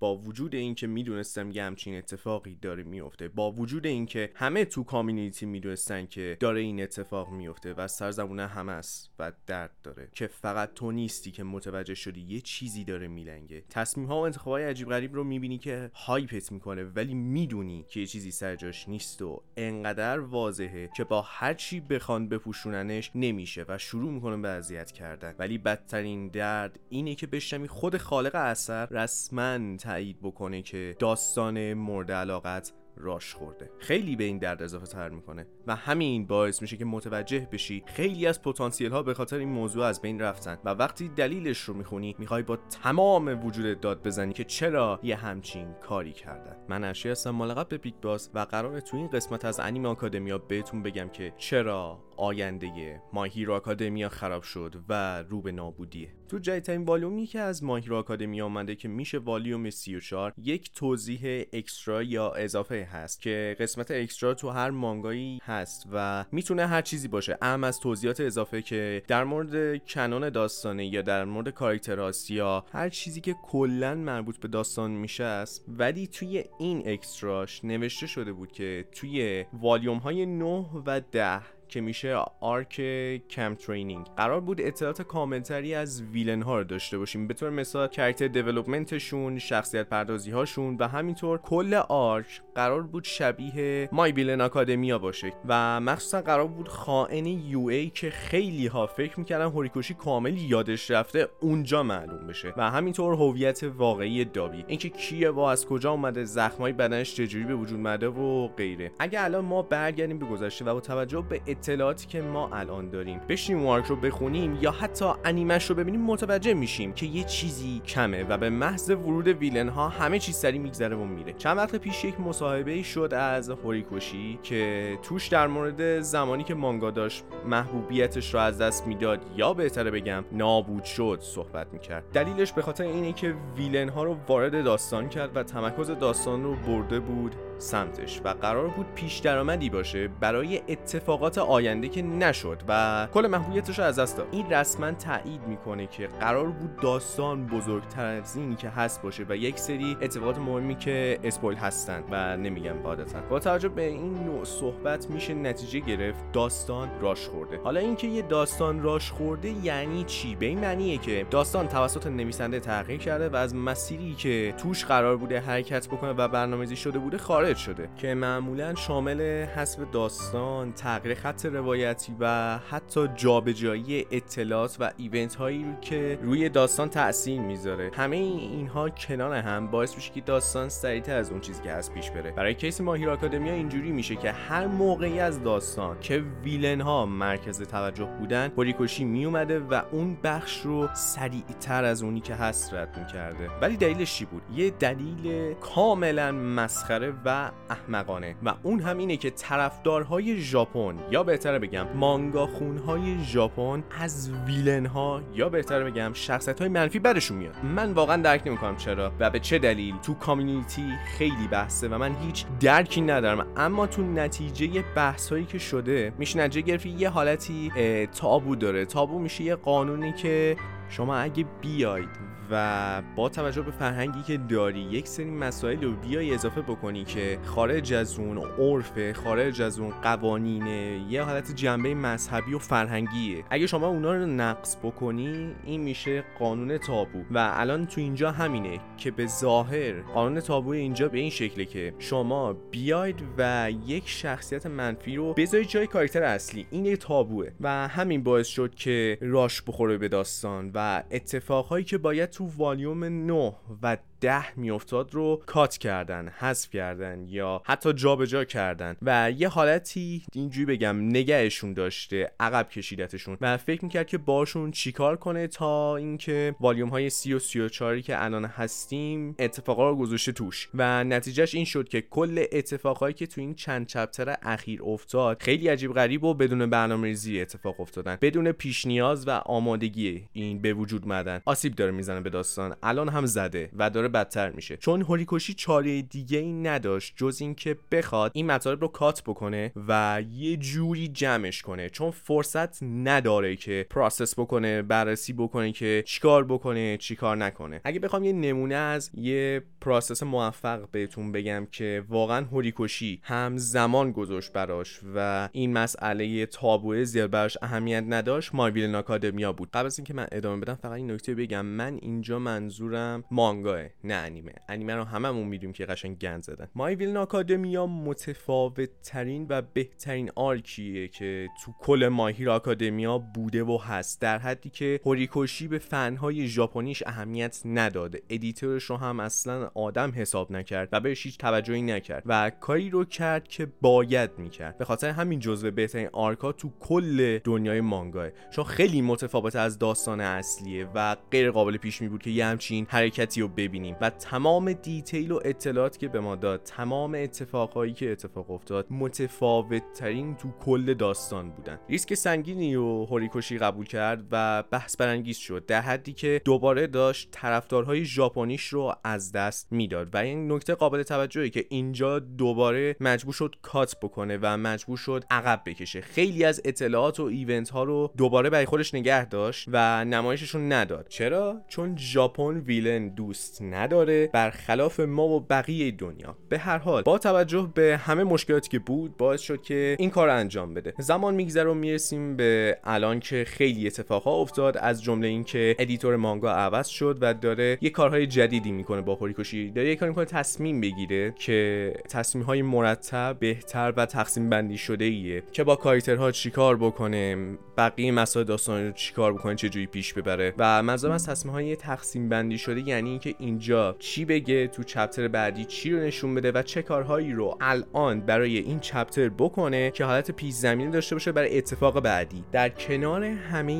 با وجود اینکه می‌دونستم یه همچین اتفاقی داره میفته با وجود اینکه همه تو کامیونیتی می‌دونستن که داره این اتفاق میفته و سرزبونه همه است و درد داره که فقط تو نیستی که متوجه شدی یه چیزی داره میلنگه. تصمیم ها و انتخاب های عجیب غریب رو می‌بینی که هایپت می‌کنه ولی می‌دونی که یه چیزی سر جاش نیست و انقدر واضحه که با هر چی بخوان بپوشوننش نمیشه و شروع می‌کنه به اذیت کردن. ولی بدترین درد اینه که بشنوی خود خالق اثر رسما تایید بکنه که داستان مورد علاقت راش خورده. خیلی به این درد اضافه تر می‌کنه و همین باعث میشه که متوجه بشی خیلی از پتانسیل ها به خاطر این موضوع از بین رفتن و وقتی دلیلش رو می‌خونی می‌خوای با تمام وجود داد بزنی که چرا یه همچین کاری کردن. من اشی هستم ملقب به Big Boss و قراره تو این قسمت از انیم آکادمیا بهتون بگم که چرا آینده My Hero Academia خراب شد و رو به نابودیه. تو جدیدترین والیومی که از My Hero Academia آمده که میشه والیوم 34 یک توضیح extra یا اضافه هست که قسمت extra تو هر مانگایی هست و می‌تونه هر چیزی باشه. اعم از توضیحات اضافه که در مورد canon داستانه یا در مورد کاراکتراست یا هر چیزی که کلا مربوط به داستان میشه است ولی توی این extra ش نوشته شده بود که توی والیوم های 9 و 10 که میشه arc camp training. قرار بود اطلاعات کاملتری از villain ها رو داشته باشیم. به طور مثال character development شون شخصیت پردازی هاشون و همینطور کل arc قرار بود شبیه My Villain Academia باشه. و مخصوصا قرار بود خائن UA که خیلی ها فکر می‌کردن هوریکوشی کامل یادش رفته اونجا معلوم بشه. و همینطور هویت واقعی دابی. اینکه کیه و از کجا اومده زخمای بدنش چجوری به وجود اومده و غیره. اگه الان ما برگردیم به گذشته و با توجه به اطلاعاتی که ما الان داریم. بشینیم و arc رو بخونیم یا حتی انیمش رو ببینیم متوجه میشیم که یه چیزی کمه و به محض ورود villain ها همه چیز سری میگذره و میره. چند وقت پیش یک مصاحبه شد از هوریکوشی که توش در مورد زمانی که مانگا داشت محبوبیتش رو از دست می‌داد یا بهتره بگم نابود شد صحبت می‌کرد. دلیلش به خاطر اینه که ویلن ها رو وارد داستان کرد و تمرکز داستان رو برده بود سمتش و قرار بود پیش درآمدی باشه برای اتفاقات آینده که نشد و کل محبوبیتش از دست داد. این رسما تایید می‌کنه که قرار بود داستان بزرگتر از این که هست باشه و یک سری اتفاقات مهمی که اسپویل هستن و نمیگم قاعدتا با توجه به این نوع صحبت میشه نتیجه گرفت داستان راش خورده. حالا اینکه یه داستان راش خورده یعنی چی؟ به این معنیه که داستان توسط نویسنده تغییر کرده و از مسیری که توش قرار بوده حرکت بکنه و برنامه‌ریزی شده بوده خارج شده. که معمولا شامل حذف داستان تغییر خط روایتی و حتی جابجایی اطلاعات و ایونت هایی رو که روی داستان تاثیر می‌ذاره. همه اینها کنار هم باعث میشه که داستان سریعتر از اون چیزی که هست پیش بره. برای کیس ماهیر آکادمیا اینجوری میشه که هر موقعی از داستان که ویلن ها مرکز توجه بودن هوریکوشی میومده و اون بخش رو سریعتر از اونی که هست رد می‌کرده. ولی دلیلش چی بود؟ یه دلیل کاملا مسخره و احمقانه. و اون هم اینه که طرفدارهای ژاپن یا بهتره بگم مانگا خونهای ژاپن از ویلن ها یا بهتره بگم شخصیت های منفی برشون میاد. من واقعا درک نمی‌کنم چرا و به چه دلیل. تو کامیونیتی خیلی بحثه و من هیچ درکی ندارم. اما تو نتیجه بحث هایی که شده میشه نتیجه گرفت یه حالتی تابو داره. تابو میشه یه قانونی که شما اگه بیاید و با توجه به فرهنگی که داری یک سری مسائل رو بیای اضافه بکنی که خارج از اون عرف خارج از اون قوانینه یه حالت جنبه مذهبی و فرهنگیه. اگه شما اونا رو نقص بکنی این میشه قانون تابو. و الان تو اینجا همینه که به ظاهر قانون تابو اینجا به این شکله که شما بیاید و یک شخصیت منفی رو بذارید جای کاراکتر اصلی این یه تابوه. و همین باعث شد که راش بخوره به داستان و اتفاقهایی که باید والیوم 9 و ده میافتاد رو کات کردن حذف کردن یا حتی جابجا کردن و یه حالتی اینجوری بگم نگهشون داشته عقب کشیدتشون و فکر می‌کرد که باشون چیکار کنه تا اینکه والیوم های سی و سی و چاری که الان هستیم اتفاقا رو گذاشته توش. و نتیجهش این شد که کل اتفاقهایی که تو این چند چپتر اخیر افتاد خیلی عجیب غریب و بدون برنامه‌ریزی اتفاق افتادن. بدون پیش نیاز و آمادگی این به وجود مدن آسیب داره می‌زنه به داستان. الان هم زده و داره بدتر میشه. چون هوریکوشی چاره دیگه ای نداشت جز اینکه بخواد این مطالب رو cut بکنه و یه جوری جمعش کنه. چون فرصت نداره که process بکنه بررسی بکنه که چیکار بکنه چیکار نکنه. اگه بخوام یه نمونه از یه process موفق بهتون بگم که واقعا هوریکوشی هم زمان گذاشت براش و این مسئله تابوه زیاد براش اهمیت نداشت. My Academia بود. قبل از اینکه من ادامه بدم فقط این نکته بگم. من اینجا منظورم مانگائه نه انیمه. انیمه رو هممون می‌دونیم که قشنگ گند زدن. My Villain Academia متفاوت ترین و بهترین arc یه که تو کل My Hero Academia بوده و هست. در حدی که هوریکوشی به فنهای ژاپنیش اهمیت نداده. editor ش رو هم اصلا آدم حساب نکرد و بهش هیچ توجهی نکرد و کاری رو کرد که باید می‌کرد. به خاطر همین جزو بهترین arc ا تو کل دنیای مانگائه. چون خیلی متفاوت از داستان اصلیه و غیر قابل پیش بینی بود که یه همچین حرکتی رو ببینیم. و تمام detail و اطلاعات که به ما داد تمام اتفاقهایی که اتفاق افتاد متفاوت ترین تو کل داستان بودن. ریسک سنگینی رو هوریکوشی قبول کرد و بحث برانگیز شد. در حدی که دوباره داشت طرفدارهای ژاپنیش رو از دست می‌داد و این نکته قابل توجهی که اینجا دوباره مجبور شد cut بکنه و مجبور شد عقب بکشه. خیلی از اطلاعات و event ها رو دوباره برای خودش نگه داشت و نمایششون نداد. چرا؟ چون ژاپن villain دوست نداره برخلاف ما و بقیه دنیا. به هر حال با توجه به همه مشکلاتی که بود باعث شد که این کار انجام بده. زمان میگذره و می‌رسیم به الان که خیلی اتفاقا افتاد از جمله اینکه editor مانگا عوض شد و داره یه کارهای جدیدی می‌کنه با هوریکوشی داره یه کاری تصمیم بگیره که تصمیم های مرتب بهتر و تقسیم بندی شده ایه که با کاریترها چیکار بکنه بقیه مسائل داستان رو چیکار بکنه چه جوری پیش ببره. و منظورم از تصمیم های تقسیم بندی شده یعنی اینکه اینجا چی بگه تو چپتر بعدی چی رو نشون بده و چه کارهایی رو الان برای این چپتر بکنه که حالت پیش زمینه داشته باشه برای اتفاق بعدی. در کنار همه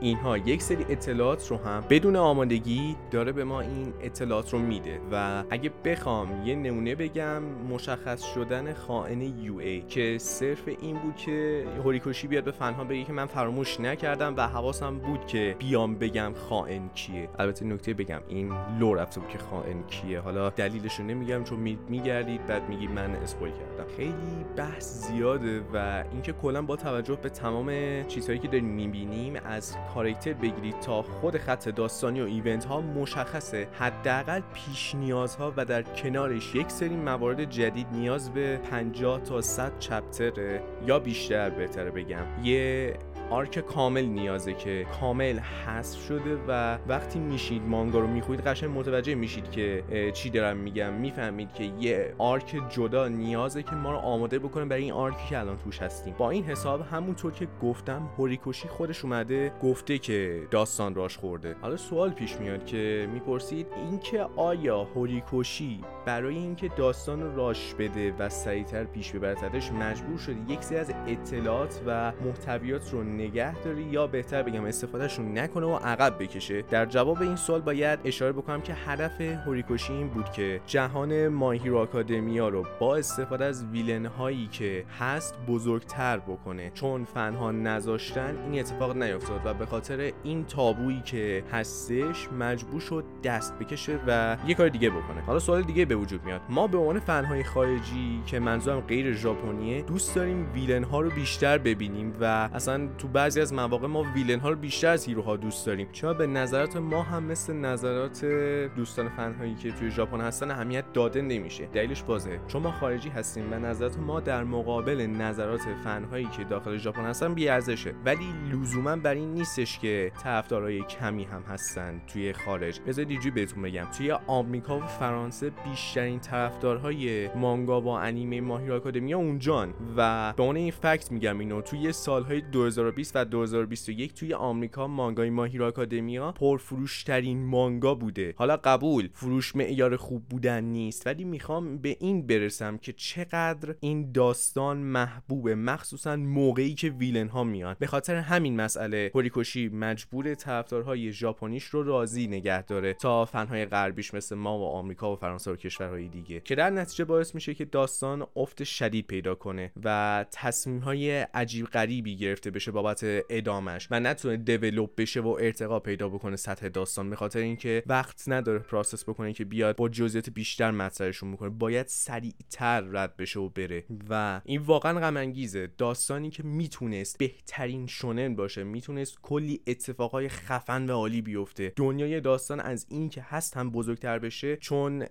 اینها یک سری اطلاعات رو هم بدون آمادگی داره به ما این اطلاعات رو میده و اگه بخوام یه نمونه بگم مشخص شدن خائن یو ای که صرف این بود که هوریکوشی بیاد به فنها بگه که من فراموش نکردم و حواسم بود که بیام بگم خائن کیه. البته نکته بگم این لو رفته بود که خائن کیه. حالا دلیلش رو نمیگم چون میگردید بعد میگی من اسپویل کردم. خیلی بحث زیاده و اینکه کلا با توجه به تمام چیزهایی که داریم می‌بینیم از کاراکتر بگیرید تا خود خط داستانی و ایونت ها مشخصه. حداقل پیش نیازها و در کنارش یک سری موارد جدید نیاز به 50 تا 100 چپتر یا بیشتر بهتره بگم یه arc کامل نیازه که کامل حذف شده و وقتی میشینید مانگا رو میخونید قشنگ متوجه میشید که چی دارم میگم. می‌فهمید که یه arc جدا نیازه که ما رو آماده بکنه برای این arc ی که الان توش هستیم. با این حساب همونطور که گفتم هوریکوشی خودش اومده گفته که داستان rush خورده. حالا سوال پیش میاد که می‌پرسید اینکه آیا هوریکوشی برای اینکه داستان راش بده و سریعتر پیش ببرتش مجبور شده یک سری از اطلاعات و محتویات رو نگه داری یا بهتر بگم استفادهشون نکنه و عقب بکشه؟ در جواب این سوال باید اشاره بکنم که هدف هوریکوشی این بود که جهان ماهیرو آکادمیا رو با استفاده از ویلن هایی که هست بزرگتر بکنه. چون فنها نذاشتن این اتفاق نیفتاد و به خاطر این تابویی که هستش مجبور شد دست بکشه و یه کار دیگه بکنه. حالا سوال دیگه به وجود میاد. ما به عنوان فنهای خارجی که منظورم غیر ژاپنیه دوست داریم ویلن ها رو بیشتر ببینیم و اصلا تو بعضی از مواقع ما ویلن ها رو بیشتر از هیروها دوست داریم. چرا؟ به نظرات ما هم مثل نظرات دوستان فن هایی که توی ژاپن هستن اهمیت داده نمیشه. دلیلش بازه چون ما خارجی هستیم و نظرات ما در مقابل نظرات فن هایی که داخل ژاپن هستن بی ارزشه ولی لزوما بر این نیستش که طرفدارای کمی هم هستن توی خارج. بذارید اینجوری بهتون بگم. توی آمریکا و فرانسه بیشترین طرفدارهای مانگا و انیمه ماهیر آکادمیا اونجان. و به اون این فکت میگم اینو توی سالهای 2020 و 2021 توی آمریکا مانگای My Hero Academia پرفروشترین مانگا بوده. حالا قبول فروش معیار خوب بودن نیست ولی می‌خوام به این برسم که چقدر این داستان محبوبه مخصوصا موقعی که villain ها میاد. به خاطر همین مسئله هوریکوشی مجبور طرفدارهای ژاپنیش رو راضی نگه داره تا فنهای غربیش مثل ما و آمریکا و فرانسه و کشورهای دیگه. که در نتیجه باعث میشه که داستان افت شدید پیدا کنه و تصمیم های عجیب غریبی گرفته بشه. بابت ادامش و نتونه develop بشه و ارتقا پیدا بکنه سطح داستان به خاطر اینکه وقت نداره process بکنه که بیاد با جزئیات بیشتر مطرحشون می‌کنه باید سریعتر رد بشه و بره. و این واقعا غم انگیزه داستانی که می‌تونست بهترین شونن باشه می‌تونست کلی اتفاقای خفن و عالی بیفته. دنیای داستان از این که هست هم بزرگتر بشه چون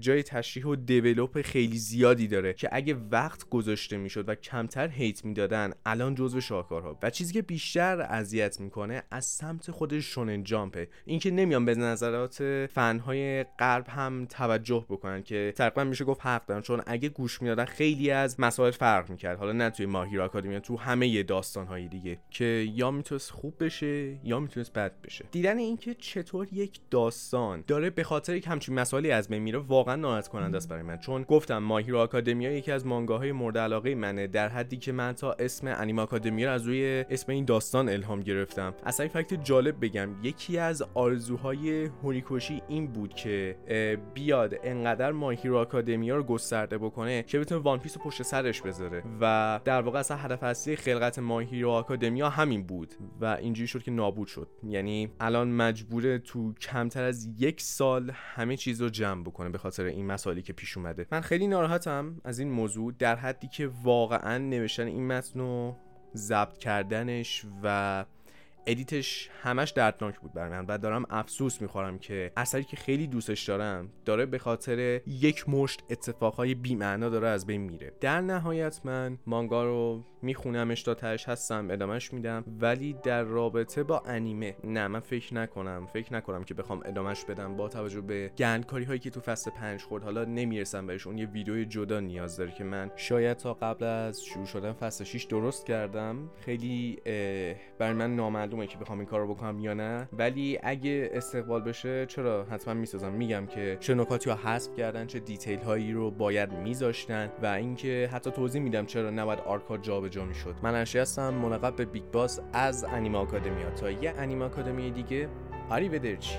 جای تشریح و دیولپ خیلی زیادی داره که اگه وقت گذاشته می‌شد و کمتر هیت می‌دادن الان جزو شاهکارها. و چیزی که بیشتر اذیت می‌کنه از سمت خود شونن جامپه. اینکه نمیان به نظرات فنهای غرب هم توجه بکنن که تقریبا میشه گفت حق دارن. چون اگه گوش می‌دادن خیلی از مسائل فرق می‌کرد. حالا نه توی ماهیر آکادمی تو همه داستان های دیگه. که یا می‌تونست خوب بشه یا می‌تونست بد بشه. دیدن اینکه چطور یک داستان داره به خاطر یک همچین مسائلی از بین میره واقعا ناراحت کننده است برای من. چون گفتم ماهیر آکادمیا یکی از مانگاهای مورد علاقه منه. در حدی که من تا اسم انیما آکادمیا از روی اسم این داستان الهام گرفتم. اصلا این فکت جالب بگم یکی از آرزوهای هوریکوشی این بود که بیاد انقدر ماهیر آکادمیا رو گسترده بکنه که بتونه وان پیس رو پشت سرش بذاره. و در واقع اصلا هدف اصلی خلقت ماهیر آکادمیا همین بود. و اینجوری شد که نابود شد. یعنی الان مجبوره تو کمتر از یک سال همه چیز رو جمع بکنه به خاطر این مسائلی که پیش اومده. من خیلی ناراحتم از این موضوع در حدی که واقعا نوشتن این متن ضبط کردنش و edit ش همش دردناک بود بر من و دارم افسوس می‌خورم که اثری که خیلی دوستش دارم داره به خاطر یک مشت اتفاقهای بیمعنا داره از بین میره. در نهایت من مانگا رو میخونمش تا تهش هستم ادامهش میدم. ولی در رابطه با انیمه نه من فکر نکنم فکر نکنم که بخوام ادامهش بدم با توجه به گندکاری هایی که تو فصل پنج خورد. حالا نمی‌رسم بهش اون یه ویدیو جدا نیاز داره که من شاید تا قبل از شروع شدن فصل 6 درست کردم. خیلی برای من نامعلومه که بخوام این کار رو بکنم یا نه. ولی اگه استقبال بشه چرا حتما می‌سازم. میگم که چه نکاتی ها حذف کردن چه detail هایی رو باید میذاشتن و اینکه حتی توضیح میدم چرا نباید arc ا جابجا می‌شد. من ارشی هستم ملقب به Big Boss از انیما آکادمیا. تا یه انیما آکادمی دیگه arrivederci.